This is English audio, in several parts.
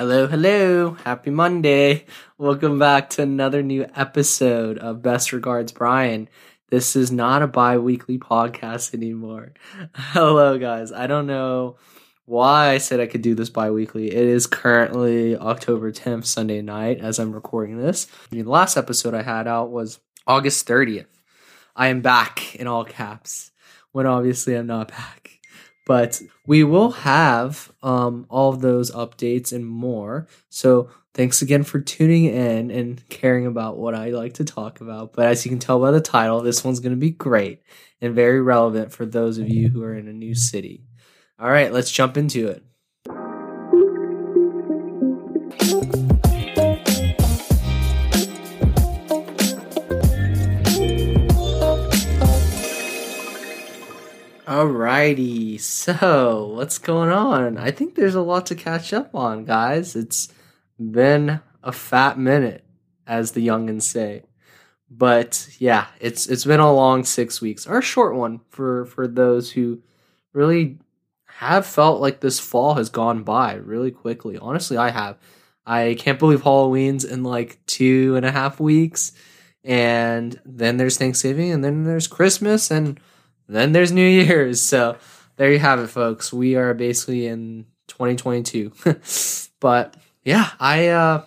Hello, hello. Happy Monday. Welcome back to another new episode of Best Regards Brian. This is not a bi weekly podcast anymore. Hello, guys. I don't know why I said I could do this bi weekly. It is currently October 10th, Sunday night, as I'm recording this. The last episode I had out was August 30th. I am back in all caps, when obviously I'm not back. But we will have um, all of those updates and more. So thanks again for tuning in and caring about what I like to talk about. But as you can tell by the title, this one's going to be great and very relevant for those of you who are in a new city. All right, let's jump into it. Alrighty, so what's going on? I think there's a lot to catch up on, guys. It's been a fat minute, as the youngins say. But yeah, it's it's been a long six weeks, or a short one for for those who really have felt like this fall has gone by really quickly. Honestly, I have. I can't believe Halloween's in like two and a half weeks, and then there's Thanksgiving, and then there's Christmas, and then there's New Year's. So there you have it, folks. We are basically in 2022. but yeah, I uh,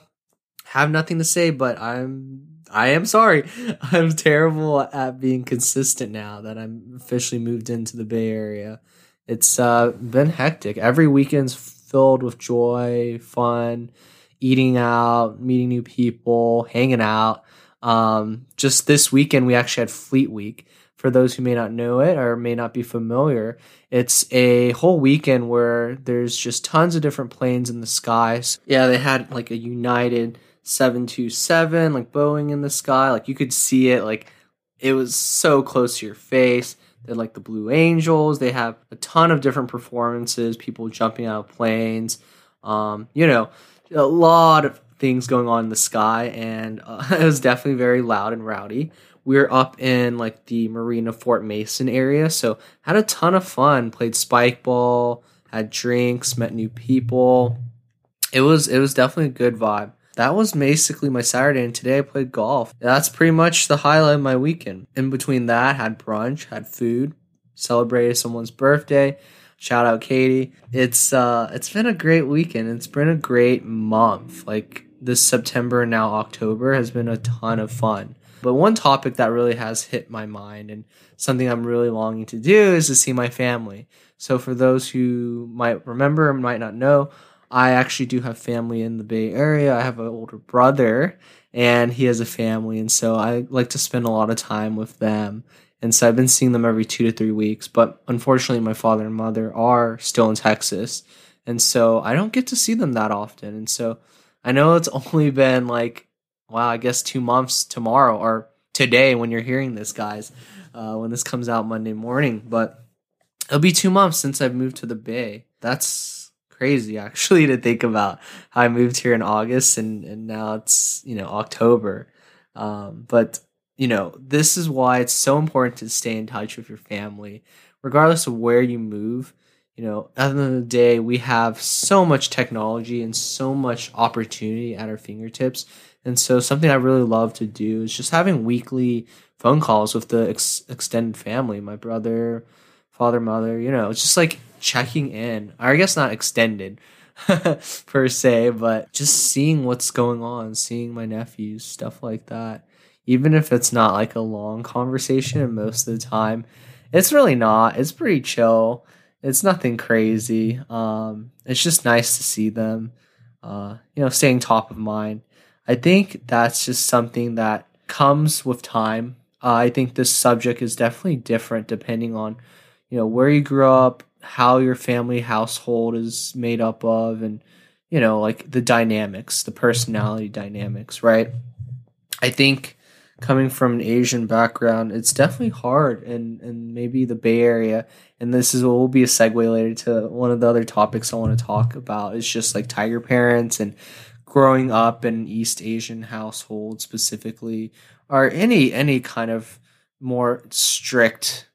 have nothing to say, but I'm I am sorry. I'm terrible at being consistent now that I'm officially moved into the Bay Area. It's uh, been hectic. Every weekend's filled with joy, fun, eating out, meeting new people, hanging out. Um, just this weekend, we actually had Fleet Week for those who may not know it or may not be familiar, it's a whole weekend where there's just tons of different planes in the skies. Yeah, they had like a United 727, like Boeing in the sky. Like you could see it, like it was so close to your face. They're like the Blue Angels. They have a ton of different performances, people jumping out of planes. Um, you know, a lot of things going on in the sky, and uh, it was definitely very loud and rowdy we were up in like the Marina Fort Mason area, so had a ton of fun. Played spike ball, had drinks, met new people. It was it was definitely a good vibe. That was basically my Saturday, and today I played golf. That's pretty much the highlight of my weekend. In between that, had brunch, had food, celebrated someone's birthday. Shout out Katie. It's uh it's been a great weekend. It's been a great month. Like this September now October has been a ton of fun. But one topic that really has hit my mind and something I'm really longing to do is to see my family. So for those who might remember and might not know, I actually do have family in the Bay Area. I have an older brother and he has a family and so I like to spend a lot of time with them. And so I've been seeing them every 2 to 3 weeks, but unfortunately my father and mother are still in Texas. And so I don't get to see them that often. And so I know it's only been like wow, I guess two months tomorrow or today when you're hearing this, guys, uh, when this comes out Monday morning. But it'll be two months since I've moved to the Bay. That's crazy, actually, to think about how I moved here in August and, and now it's, you know, October. Um, but, you know, this is why it's so important to stay in touch with your family, regardless of where you move. You know, at the end of the day, we have so much technology and so much opportunity at our fingertips and so something I really love to do is just having weekly phone calls with the ex- extended family, my brother, father, mother, you know, just like checking in. I guess not extended per se, but just seeing what's going on, seeing my nephews, stuff like that. Even if it's not like a long conversation, and most of the time, it's really not. It's pretty chill. It's nothing crazy. Um, it's just nice to see them. Uh, you know, staying top of mind. I think that's just something that comes with time. Uh, I think this subject is definitely different depending on, you know, where you grew up, how your family household is made up of, and you know, like the dynamics, the personality dynamics, right? I think coming from an Asian background, it's definitely hard, and and maybe the Bay Area, and this is what will be a segue later to one of the other topics I want to talk about. Is just like tiger parents and growing up in East Asian household specifically, or any any kind of more strict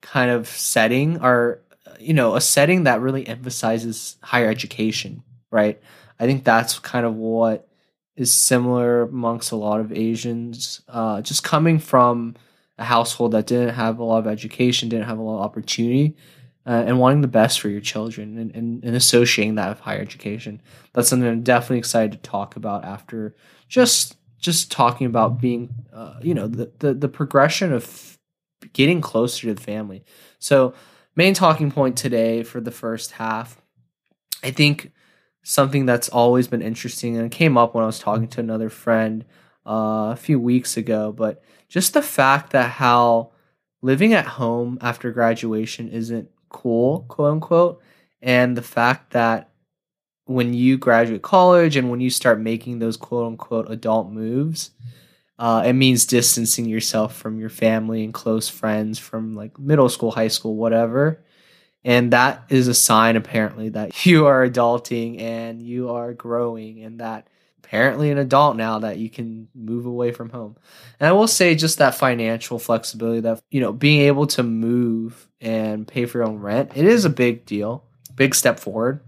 kind of setting, or you know, a setting that really emphasizes higher education, right? I think that's kind of what is similar amongst a lot of Asians. Uh, just coming from a household that didn't have a lot of education, didn't have a lot of opportunity, uh, and wanting the best for your children and, and, and associating that with higher education. That's something I'm definitely excited to talk about after just just talking about being, uh, you know, the, the, the progression of getting closer to the family. So, main talking point today for the first half, I think something that's always been interesting and came up when I was talking to another friend uh, a few weeks ago, but just the fact that how living at home after graduation isn't cool, quote unquote, and the fact that when you graduate college and when you start making those quote unquote adult moves, uh, it means distancing yourself from your family and close friends from like middle school, high school, whatever. And that is a sign, apparently, that you are adulting and you are growing, and that apparently an adult now that you can move away from home. And I will say, just that financial flexibility that, you know, being able to move and pay for your own rent, it is a big deal, big step forward.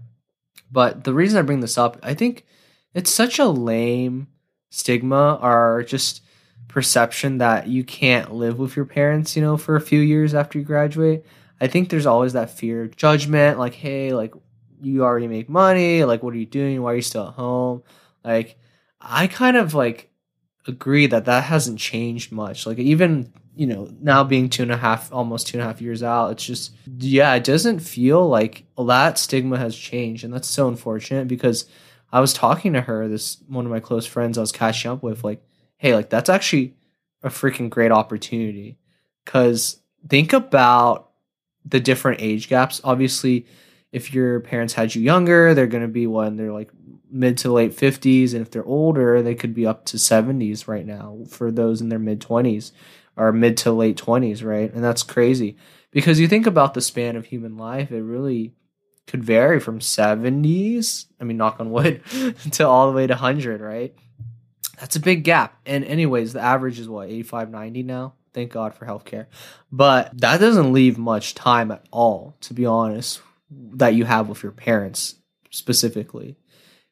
But the reason I bring this up, I think it's such a lame stigma or just perception that you can't live with your parents, you know, for a few years after you graduate. I think there's always that fear judgment, like, hey, like you already make money, like what are you doing? Why are you still at home? Like I kind of like agree that that hasn't changed much. Like even you know, now being two and a half, almost two and a half years out, it's just, yeah, it doesn't feel like that stigma has changed. And that's so unfortunate because I was talking to her, this one of my close friends I was catching up with, like, hey, like, that's actually a freaking great opportunity. Cause think about the different age gaps. Obviously, if your parents had you younger, they're going to be when they're like mid to late 50s. And if they're older, they could be up to 70s right now for those in their mid 20s or mid to late 20s, right? And that's crazy because you think about the span of human life, it really could vary from 70s, I mean, knock on wood, to all the way to 100, right? That's a big gap. And, anyways, the average is what, 85, 90 now? Thank God for healthcare. But that doesn't leave much time at all, to be honest, that you have with your parents specifically.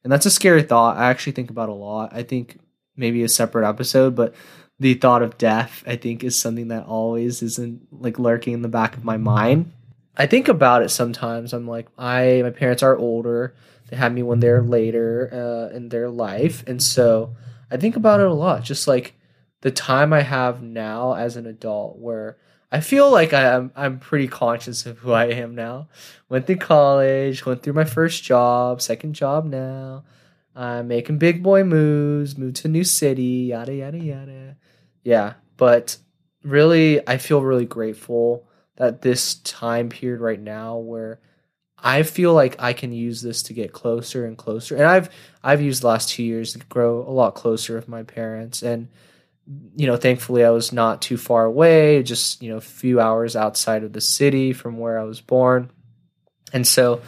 And that's a scary thought. I actually think about a lot. I think maybe a separate episode, but the thought of death, I think, is something that always isn't like lurking in the back of my mind. I think about it sometimes. I'm like, I my parents are older. They had me when they're later uh, in their life, and so I think about it a lot. Just like the time I have now as an adult, where I feel like I'm I'm pretty conscious of who I am now. Went through college, went through my first job, second job now. I'm making big boy moves, moved to a new city, yada yada yada yeah, but really, I feel really grateful that this time period right now where I feel like I can use this to get closer and closer. And I've I've used the last two years to grow a lot closer with my parents. And you know, thankfully I was not too far away, just, you know, a few hours outside of the city from where I was born. And so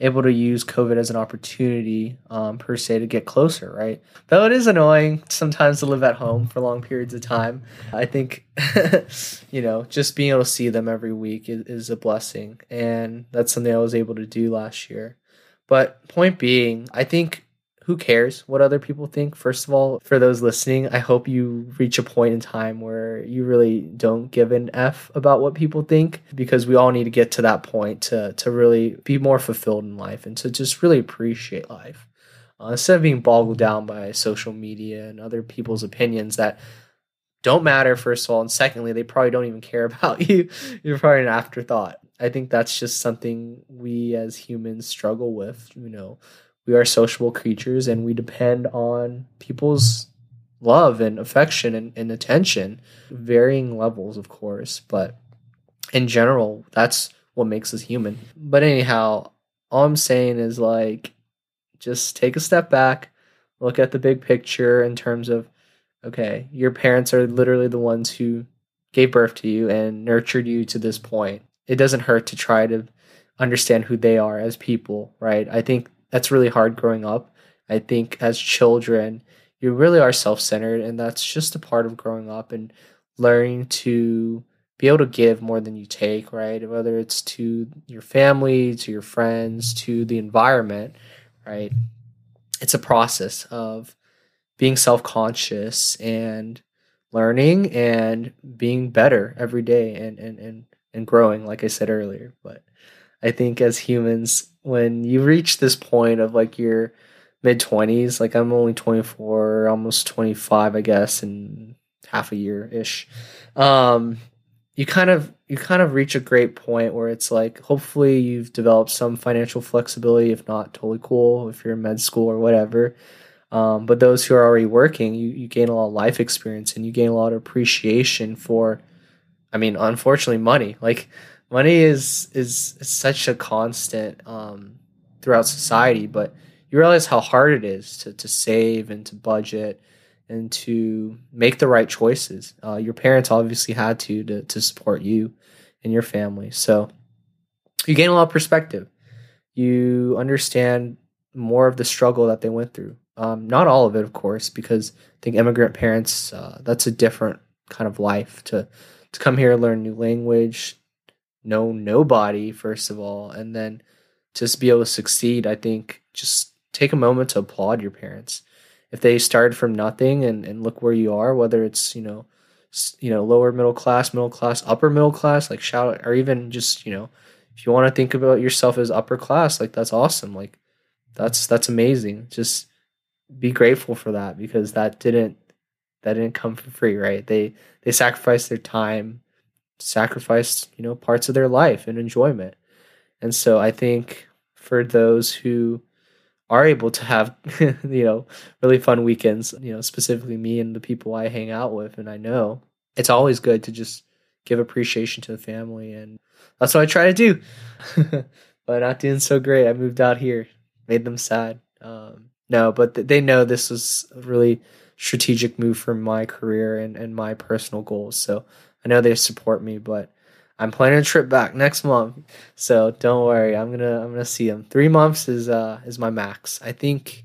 able to use COVID as an opportunity, um, per se, to get closer, right? Though it is annoying sometimes to live at home for long periods of time. I think, you know, just being able to see them every week is, is a blessing. And that's something I was able to do last year. But point being, I think who cares what other people think? First of all, for those listening, I hope you reach a point in time where you really don't give an F about what people think because we all need to get to that point to, to really be more fulfilled in life and to just really appreciate life. Uh, instead of being boggled down by social media and other people's opinions that don't matter, first of all, and secondly, they probably don't even care about you. You're probably an afterthought. I think that's just something we as humans struggle with, you know we are sociable creatures and we depend on people's love and affection and, and attention. Varying levels of course but in general that's what makes us human. But anyhow all i'm saying is like just take a step back look at the big picture in terms of okay your parents are literally the ones who gave birth to you and nurtured you to this point. It doesn't hurt to try to understand who they are as people right? I think that's really hard growing up. I think as children, you really are self centered, and that's just a part of growing up and learning to be able to give more than you take, right? Whether it's to your family, to your friends, to the environment, right? it's a process of being self-conscious and learning and being better every day and and and, and growing like i said earlier but i think as humans when you reach this point of like your mid 20s like i'm only 24 almost 25 i guess in half a year ish um you kind of you kind of reach a great point where it's like hopefully you've developed some financial flexibility if not totally cool if you're in med school or whatever um, but those who are already working you, you gain a lot of life experience and you gain a lot of appreciation for i mean unfortunately money. Like money is is, such a constant um, throughout society but you realize how hard it is to, to save and to budget and to make the right choices. Uh, your parents obviously had to, to to support you and your family, so you gain a lot of perspective. You understand more of the struggle that they went through. Um, not all of it, of course, because I think immigrant parents uh, that's a different kind of life to to come here, learn new language, know nobody first of all, and then just be able to succeed. I think just take a moment to applaud your parents if they started from nothing and, and look where you are, whether it's, you know, you know, lower middle class, middle class, upper middle class, like shout out, or even just, you know, if you want to think about yourself as upper class, like that's awesome. Like that's, that's amazing. Just be grateful for that because that didn't, that didn't come for free, right? They, they sacrificed their time, sacrificed, you know, parts of their life and enjoyment. And so I think for those who, are able to have you know really fun weekends you know specifically me and the people i hang out with and i know it's always good to just give appreciation to the family and that's what i try to do. But not doing so great. I moved out here made them sad. Um, no but th- they know this was a really strategic move for my career and, and my personal goals. So i know they support me but I'm planning a trip back next month, so don't worry. I'm gonna I'm gonna see them. Three months is uh is my max. I think.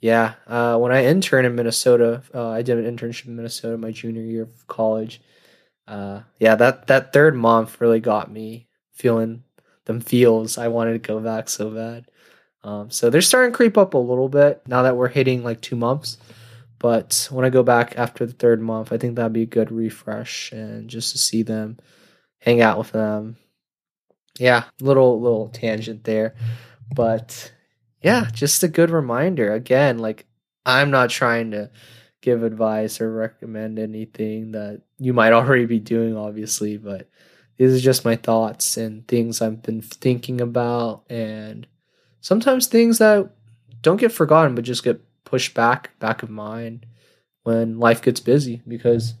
Yeah, uh, when I interned in Minnesota, uh, I did an internship in Minnesota my junior year of college. Uh, yeah, that that third month really got me feeling them feels. I wanted to go back so bad. Um, so they're starting to creep up a little bit now that we're hitting like two months. But when I go back after the third month, I think that'd be a good refresh and just to see them hang out with them. Yeah, little little tangent there, but yeah, just a good reminder. Again, like I'm not trying to give advice or recommend anything that you might already be doing, obviously, but these are just my thoughts and things I've been thinking about, and sometimes things that don't get forgotten but just get pushed back back of mind when life gets busy because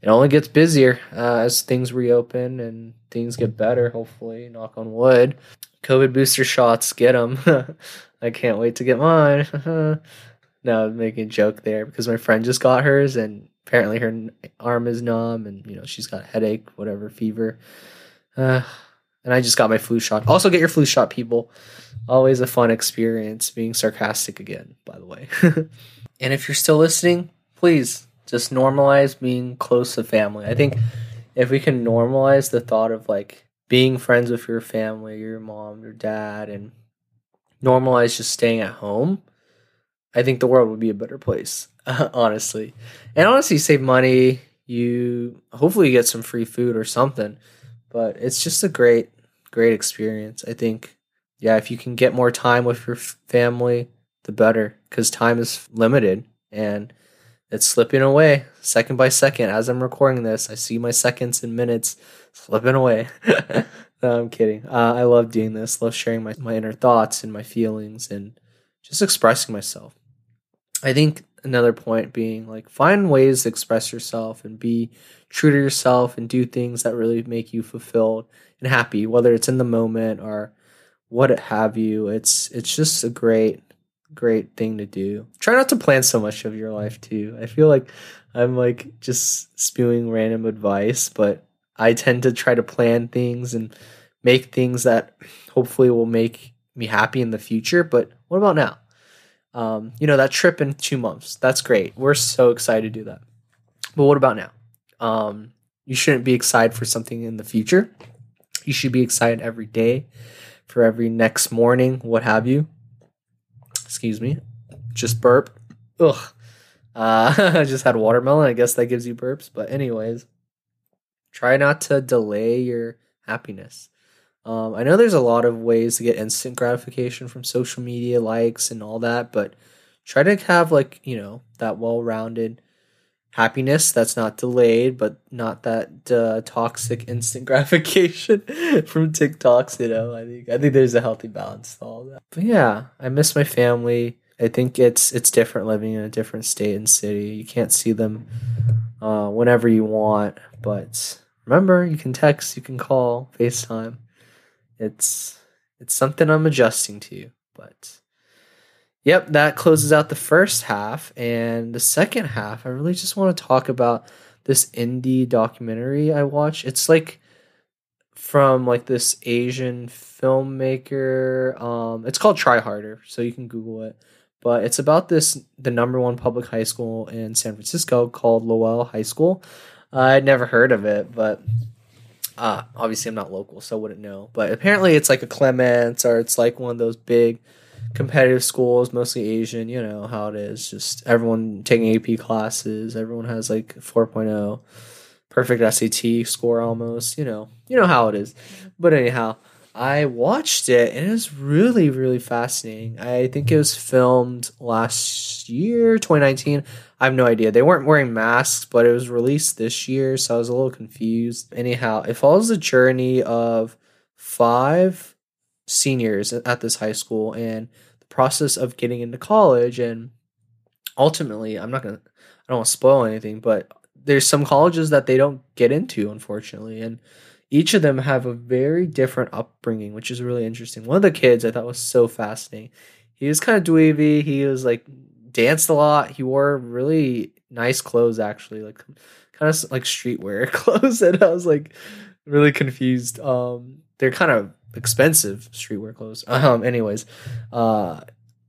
it only gets busier uh, as things reopen and things get better. Hopefully, knock on wood. COVID booster shots, get them. I can't wait to get mine. no, I'm making a joke there because my friend just got hers, and apparently her arm is numb, and you know she's got headache, whatever, fever. Uh, and I just got my flu shot. Also, get your flu shot, people. Always a fun experience. Being sarcastic again, by the way. and if you're still listening, please just normalize being close to family. I think if we can normalize the thought of like being friends with your family, your mom, your dad, and normalize just staying at home, I think the world would be a better place, honestly. And honestly, save money. You hopefully get some free food or something, but it's just a great, great experience. I think, yeah, if you can get more time with your family, the better, because time is limited and it's slipping away second by second as I'm recording this. I see my seconds and minutes slipping away. no, I'm kidding. Uh, I love doing this. Love sharing my, my inner thoughts and my feelings and just expressing myself. I think another point being like find ways to express yourself and be true to yourself and do things that really make you fulfilled and happy, whether it's in the moment or what have you. It's it's just a great great thing to do. Try not to plan so much of your life too. I feel like I'm like just spewing random advice, but I tend to try to plan things and make things that hopefully will make me happy in the future. But what about now? Um, you know, that trip in two months, that's great. We're so excited to do that. But what about now? Um, you shouldn't be excited for something in the future. You should be excited every day for every next morning, what have you excuse me. just burp. Ugh. Uh, I just had watermelon. I guess that gives you burps. But anyways, try not to delay your happiness. Um, I know there's a lot of ways to get instant gratification from social media likes and all that, but try to have like you know that well-rounded happiness that's not delayed, but not that uh, toxic instant gratification from TikToks. You know, I think I think there's a healthy balance to all that. But yeah, I miss my family. I think it's it's different living in a different state and city. You can't see them uh, whenever you want, but remember, you can text, you can call, FaceTime. It's it's something I'm adjusting to, but Yep, that closes out the first half. And the second half, I really just want to talk about this indie documentary I watched. It's like from like this Asian filmmaker. Um, it's called Try Harder, so you can Google it. But it's about this the number one public high school in San Francisco called Lowell High School. Uh, I'd never heard of it, but uh, obviously I'm not local, so I wouldn't know. But apparently it's like a Clements or it's like one of those big competitive schools, mostly Asian, you know how it is. Just everyone taking AP classes, everyone has like 4.0, perfect SAT score almost, you know. You know how it is. But anyhow, I watched it and it was really really fascinating. I think it was filmed last year, 2019. I have no idea. They weren't wearing masks, but it was released this year, so I was a little confused. Anyhow, it follows the journey of five seniors at this high school and the process of getting into college and ultimately i'm not gonna i don't want to spoil anything but there's some colleges that they don't get into unfortunately and each of them have a very different upbringing which is really interesting. One of the kids i thought was so fascinating. He was kind of dweeby. He was like danced a lot. He wore really nice clothes actually like kind of like streetwear clothes and i was like really confused. Um they're kind of expensive streetwear clothes. Um, anyways, uh,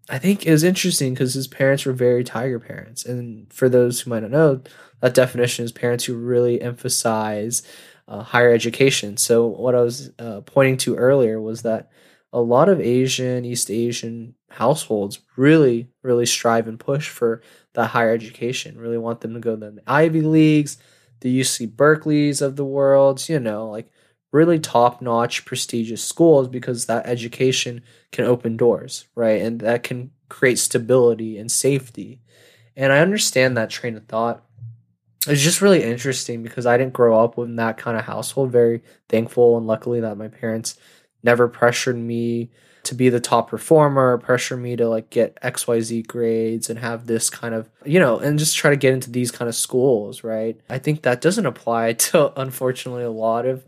I think it was interesting because his parents were very tiger parents, and for those who might not know, that definition is parents who really emphasize uh, higher education. So what I was uh, pointing to earlier was that a lot of Asian, East Asian households really, really strive and push for that higher education. Really want them to go to the Ivy Leagues, the UC Berkeley's of the world. You know, like really top notch, prestigious schools because that education can open doors, right? And that can create stability and safety. And I understand that train of thought. It's just really interesting because I didn't grow up in that kind of household. Very thankful and luckily that my parents never pressured me to be the top performer, pressure me to like get XYZ grades and have this kind of, you know, and just try to get into these kind of schools, right? I think that doesn't apply to unfortunately a lot of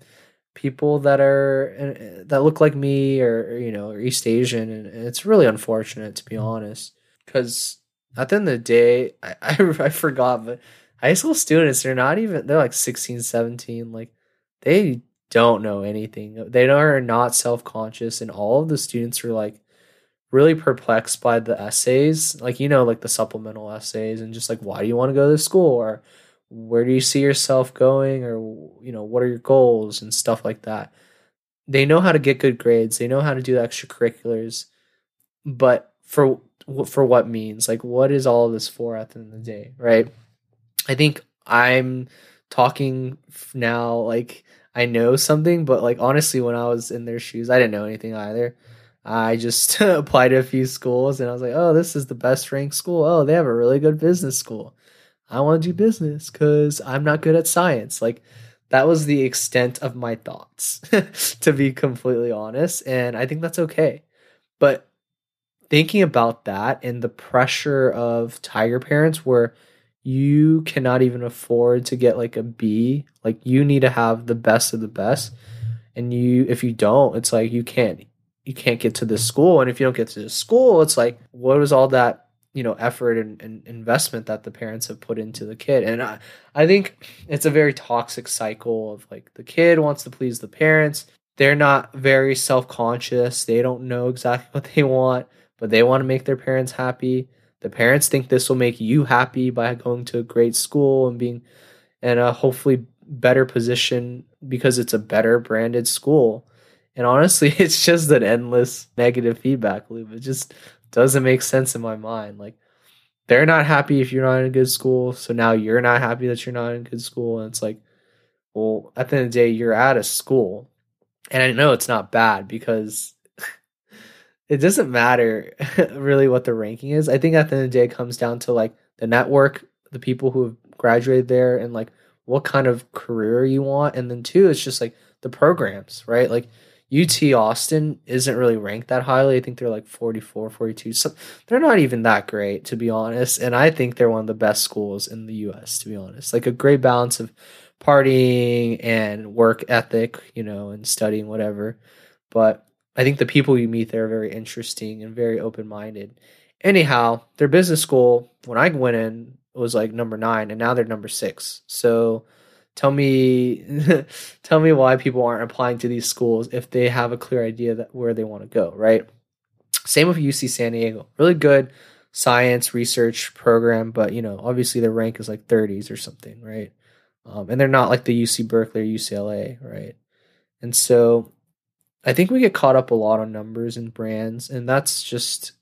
people that are uh, that look like me or, you know or East Asian, and it's really unfortunate to be honest. Because at the end of the day, I, I I forgot, but high school students they're not even they're like 16, 17, like they don't know anything. They are not self conscious, and all of the students are like really perplexed by the essays, like you know, like the supplemental essays, and just like why do you want to go to school or where do you see yourself going or you know what are your goals and stuff like that. They know how to get good grades. They know how to do extracurriculars. But for for what means? Like what is all this for at the end of the day right? I think i'm talking now like i know something but like honestly when i was in their shoes i didn't know anything either. I just applied to a few schools and i was like oh this is the best ranked school. Oh they have a really good business school I want to do business because I'm not good at science. Like that was the extent of my thoughts, to be completely honest. And I think that's okay. But thinking about that and the pressure of tiger parents where you cannot even afford to get like a B, like you need to have the best of the best. And you if you don't, it's like you can't you can't get to this school. And if you don't get to the school, it's like what was all that you know effort and, and, investment that the parents have put into the kid. And I, I think it's a very toxic cycle of like the kid wants to please the parents. They're not very self-conscious. They don't know exactly what they want but they want to make their parents happy. The parents think this will make you happy by going to a great school and being in a hopefully better position because it's a better branded school. And honestly it's just an endless negative feedback loop. It just doesn't make sense in my mind. Like, they're not happy if you're not in a good school. So now you're not happy that you're not in a good school. And it's like, well, at the end of the day, you're at a school. And I know it's not bad because it doesn't matter really what the ranking is. I think at the end of the day, it comes down to like the network, the people who have graduated there, and like what kind of career you want. And then, two, it's just like the programs, right? Like, UT Austin isn't really ranked that highly. I think they're like 44, 42. So they're not even that great, to be honest. And I think they're one of the best schools in the US, to be honest. Like a great balance of partying and work ethic, you know, and studying, whatever. But I think the people you meet there are very interesting and very open minded. Anyhow, their business school, when I went in, was like number nine, and now they're number six. So tell me tell me why people aren't applying to these schools if they have a clear idea that where they want to go right? Same with uc san diego really good science research program but you know obviously their rank is like 30s or something right? Um, and they're not like the uc berkeley or ucla right? And so i think we get caught up a lot on numbers and brands and that's just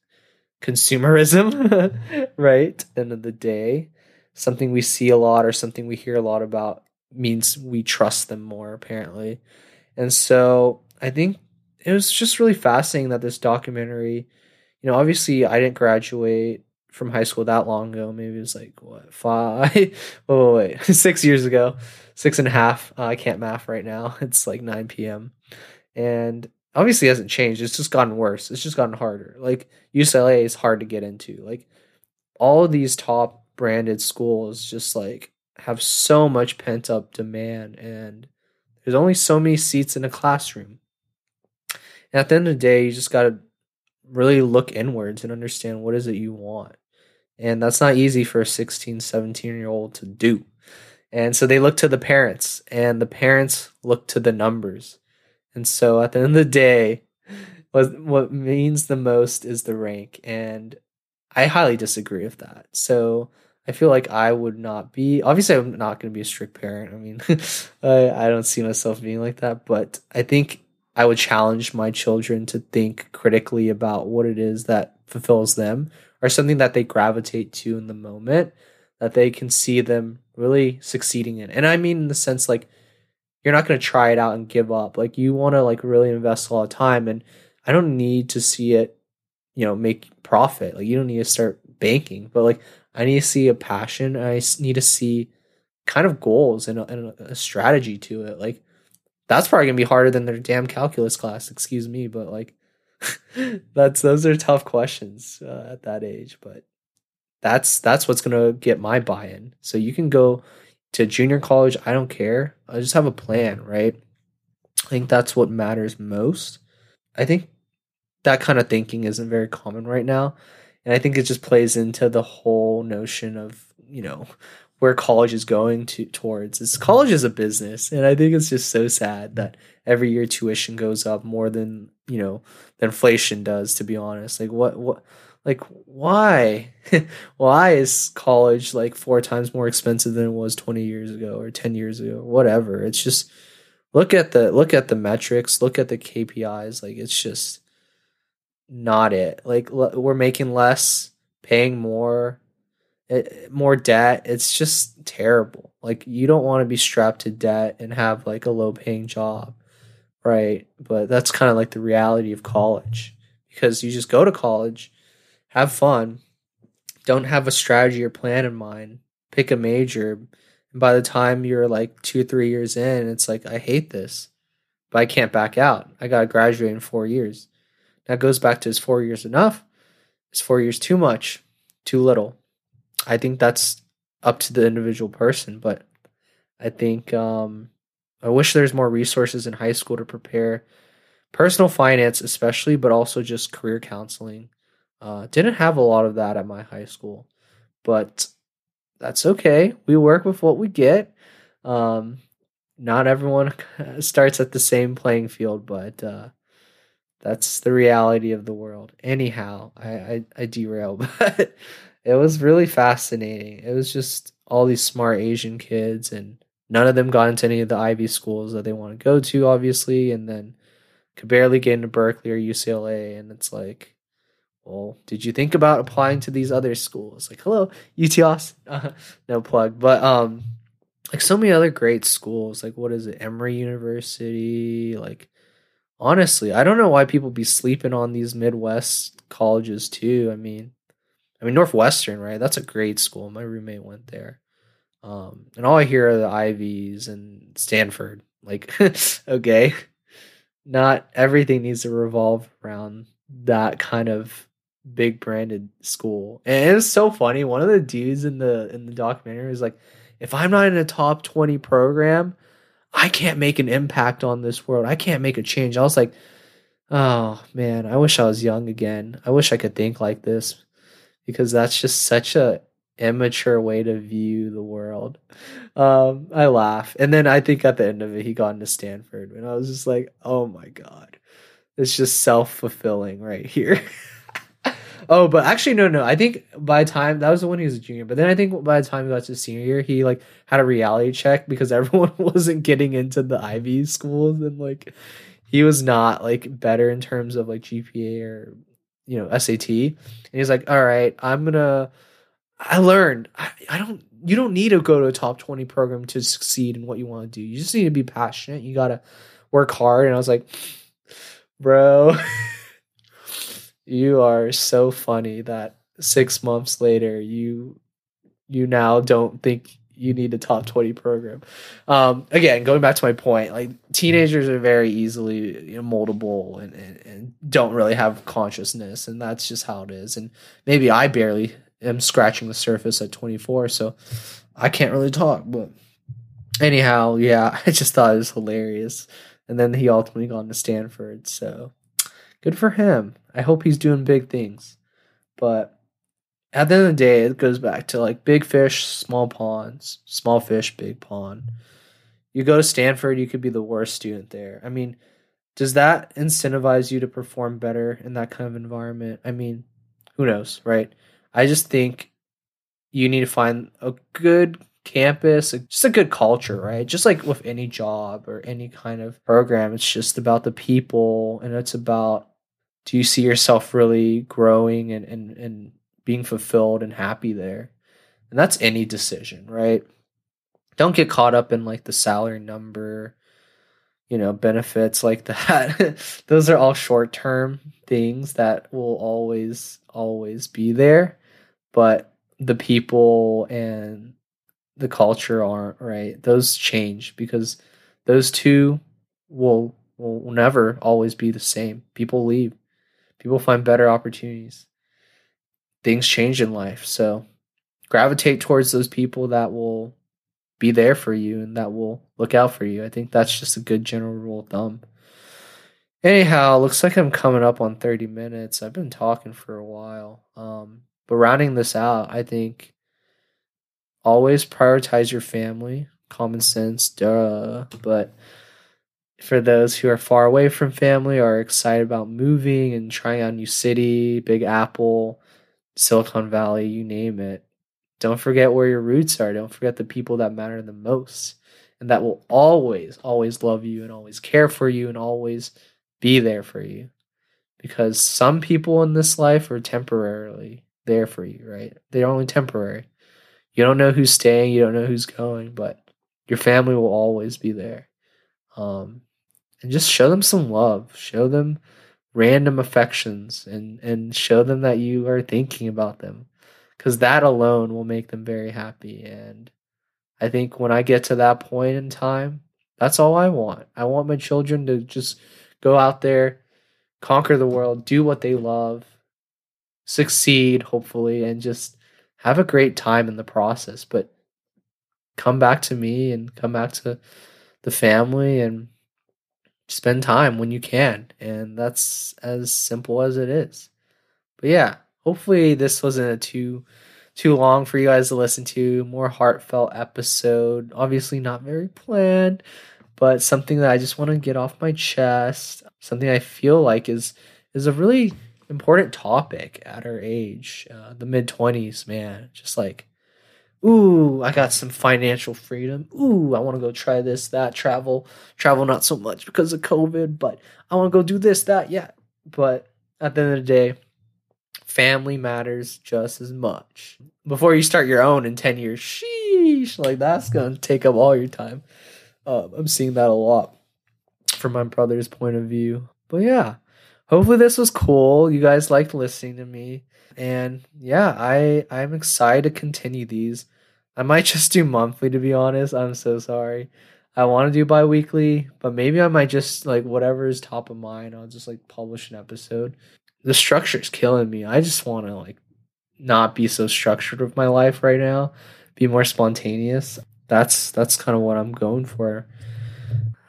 consumerism right? End of the day. Something we see a lot or something we hear a lot about means we trust them more apparently. And so I think it was just really fascinating that this documentary, you know, obviously I didn't graduate from high school that long ago. Maybe it was like what five? wait, wait, six years ago, six and a half. Uh, I can't math right now. It's like nine p.m. and obviously hasn't changed. It's just gotten worse. It's just gotten harder. Like UCLA is hard to get into. Like all of these top branded schools, just like have so much pent up demand and there's only so many seats in a classroom. And at the end of the day, you just got to really look inwards and understand what is it you want. And that's not easy for a 16, 17 year old to do. And so they look to the parents, and the parents look to the numbers. And so at the end of the day, what what means the most is the rank. And I highly disagree with that. So I feel like I would not be. Obviously, I'm not going to be a strict parent. I mean, I, I don't see myself being like that. But I think I would challenge my children to think critically about what it is that fulfills them or something that they gravitate to in the moment that they can see them really succeeding in. And I mean, in the sense like you're not going to try it out and give up. Like you want to like really invest a lot of time. And I don't need to see it, you know, make profit. Like you don't need to start banking, but like I need to see a passion. I need to see kind of goals and a, and a strategy to it. Like that's probably gonna be harder than their damn calculus class. Excuse me, but like that's those are tough questions uh, at that age. But that's that's what's gonna get my buy-in. So you can go to junior college. I don't care. I just have a plan, right? I think that's what matters most. I think that kind of thinking isn't very common right now. And I think it just plays into the whole notion of, you know, where college is going to towards. It's college is a business. And I think it's just so sad that every year tuition goes up more than, you know, than inflation does, to be honest. Like what what like why? why is college like four times more expensive than it was 20 years ago or 10 years ago? Whatever. It's just look at the look at the metrics, look at the KPIs. Like it's just not it. Like we're making less, paying more, it, eh, more debt. It's just terrible. Like you don't want to be strapped to debt and have like a low paying job, right? But that's kind of like the reality of college because you just go to college, have fun, don't have a strategy or plan in mind, pick a major, and by the time you're like 2 3 years in, it's like I hate this. But I can't back out. I got to graduate in 4 years that goes back to is four years enough? Is four years too much? Too little? I think that's up to the individual person, but I think um, I wish there's more resources in high school to prepare personal finance, especially, but also just career counseling. Uh, didn't have a lot of that at my high school, but that's okay. We work with what we get. Um, not everyone starts at the same playing field, but uh, that's the reality of the world. Anyhow, I, I, I derail, but it was really fascinating. It was just all these smart Asian kids, and none of them got into any of the Ivy schools that they want to go to, obviously, and then could barely get into Berkeley or UCLA. And it's like, well, did you think about applying to these other schools? Like, hello, UT Austin. Uh, no plug, but um, like so many other great schools. Like, what is it? Emory University. Like, honestly, I don't know why people be sleeping on these Midwest colleges too. I mean, I mean Northwestern, right? That's a great school. My roommate went there. Um, and all I hear are the Ivies and Stanford. Like, okay, not everything needs to revolve around that kind of big branded school. And it was so funny. One of the dudes in the in the documentary was like, if I'm not in a top 20 program, I can't make an impact on this world. I can't make a change. I was like, oh man, I wish I was young again. I wish I could think like this because that's just such a immature way to view the world. Um, I laugh. And then I think at the end of it, he got into Stanford. And I was just like, oh my God. It's just self fulfilling right here. Oh, but actually, no, no. I think by the time that was the one he was a junior, but then I think by the time he got to senior year, he like had a reality check because everyone wasn't getting into the Ivy schools, and like he was not like better in terms of like GPA or you know SAT. And he's like, "All right, I'm gonna." I learned I, I don't. You don't need to go to a top twenty program to succeed in what you want to do. You just need to be passionate. You gotta work hard. And I was like, bro. you are so funny that six months later you you now don't think you need a top 20 program. Um, again going back to my point like teenagers are very easily moldable and, and, and don't really have consciousness and that's just how it is. And maybe i barely am scratching the surface at 24 so i can't really talk but anyhow yeah i just thought it was hilarious. And then he ultimately got into stanford so good for him. I hope he's doing big things. But at the end of the day, it goes back to like big fish, small ponds, small fish, big pond. You go to Stanford, you could be the worst student there. I mean, does that incentivize you to perform better in that kind of environment? I mean, who knows, right? I just think you need to find a good campus, just a good culture, right? Just like with any job or any kind of program, it's just about the people and it's about do you see yourself really growing and, and, and being fulfilled and happy there? And that's any decision, right? Don't get caught up in like the salary number, you know, benefits like that. Those are all short term things that will always, always be there. But the people and the culture aren't right. Those change because those two will will never always be the same. People leave. People find better opportunities. Things change in life. So gravitate towards those people that will be there for you and that will look out for you. I think that's just a good general rule of thumb. Anyhow, looks like I'm coming up on 30 minutes. I've been talking for a while. Um, but rounding this out, I think always prioritize your family. Common sense, duh. But for those who are far away from family or are excited about moving and trying out new city, Big Apple, Silicon Valley, you name it, don't forget where your roots are. Don't forget the people that matter the most and that will always, always love you and always care for you and always be there for you. Because some people in this life are temporarily there for you, right? They're only temporary. You don't know who's staying, you don't know who's going, but your family will always be there. Um, and just show them some love, show them random affections, and and show them that you are thinking about them, because that alone will make them very happy. And I think when I get to that point in time, that's all I want. I want my children to just go out there, conquer the world, do what they love, succeed, hopefully, and just have a great time in the process, but come back to me and come back to the family and spend time when you can. And that's as simple as it is. But yeah, hopefully this wasn't too too long for you guys to listen to. More heartfelt episode. Obviously not very planned, but something that I just want to get off my chest. Something I feel like is is a really important topic at our age, uh, the mid 20s, man. Just like, ooh, I got some financial freedom. Ooh, I want to go try this, that, travel. Travel not so much because of COVID, but I want to go do this, that, yeah. But at the end of the day, family matters just as much. Before you start your own in 10 years, sheesh, like that's going to take up all your time. Uh, I'm seeing that a lot from my brother's point of view. But yeah, hopefully this was cool. You guys liked listening to me. And yeah, I I'm excited to continue these. I might just do monthly to be honest. I'm so sorry. I want to do bi-weekly, but maybe I might just like whatever is top of mind, I'll just like publish an episode. The structure is killing me. I just want to like not be so structured with my life right now. Be more spontaneous. That's that's kind of what I'm going for.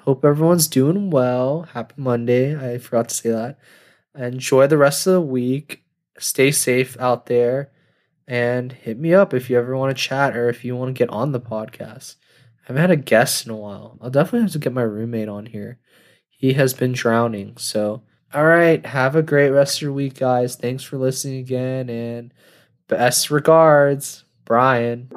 Hope everyone's doing well. Happy Monday. I forgot to say that. Enjoy the rest of the week. Stay safe out there and hit me up if you ever want to chat or if you want to get on the podcast. I haven't had a guest in a while. I'll definitely have to get my roommate on here. He has been drowning. So, all right. Have a great rest of your week, guys. Thanks for listening again and best regards, Brian.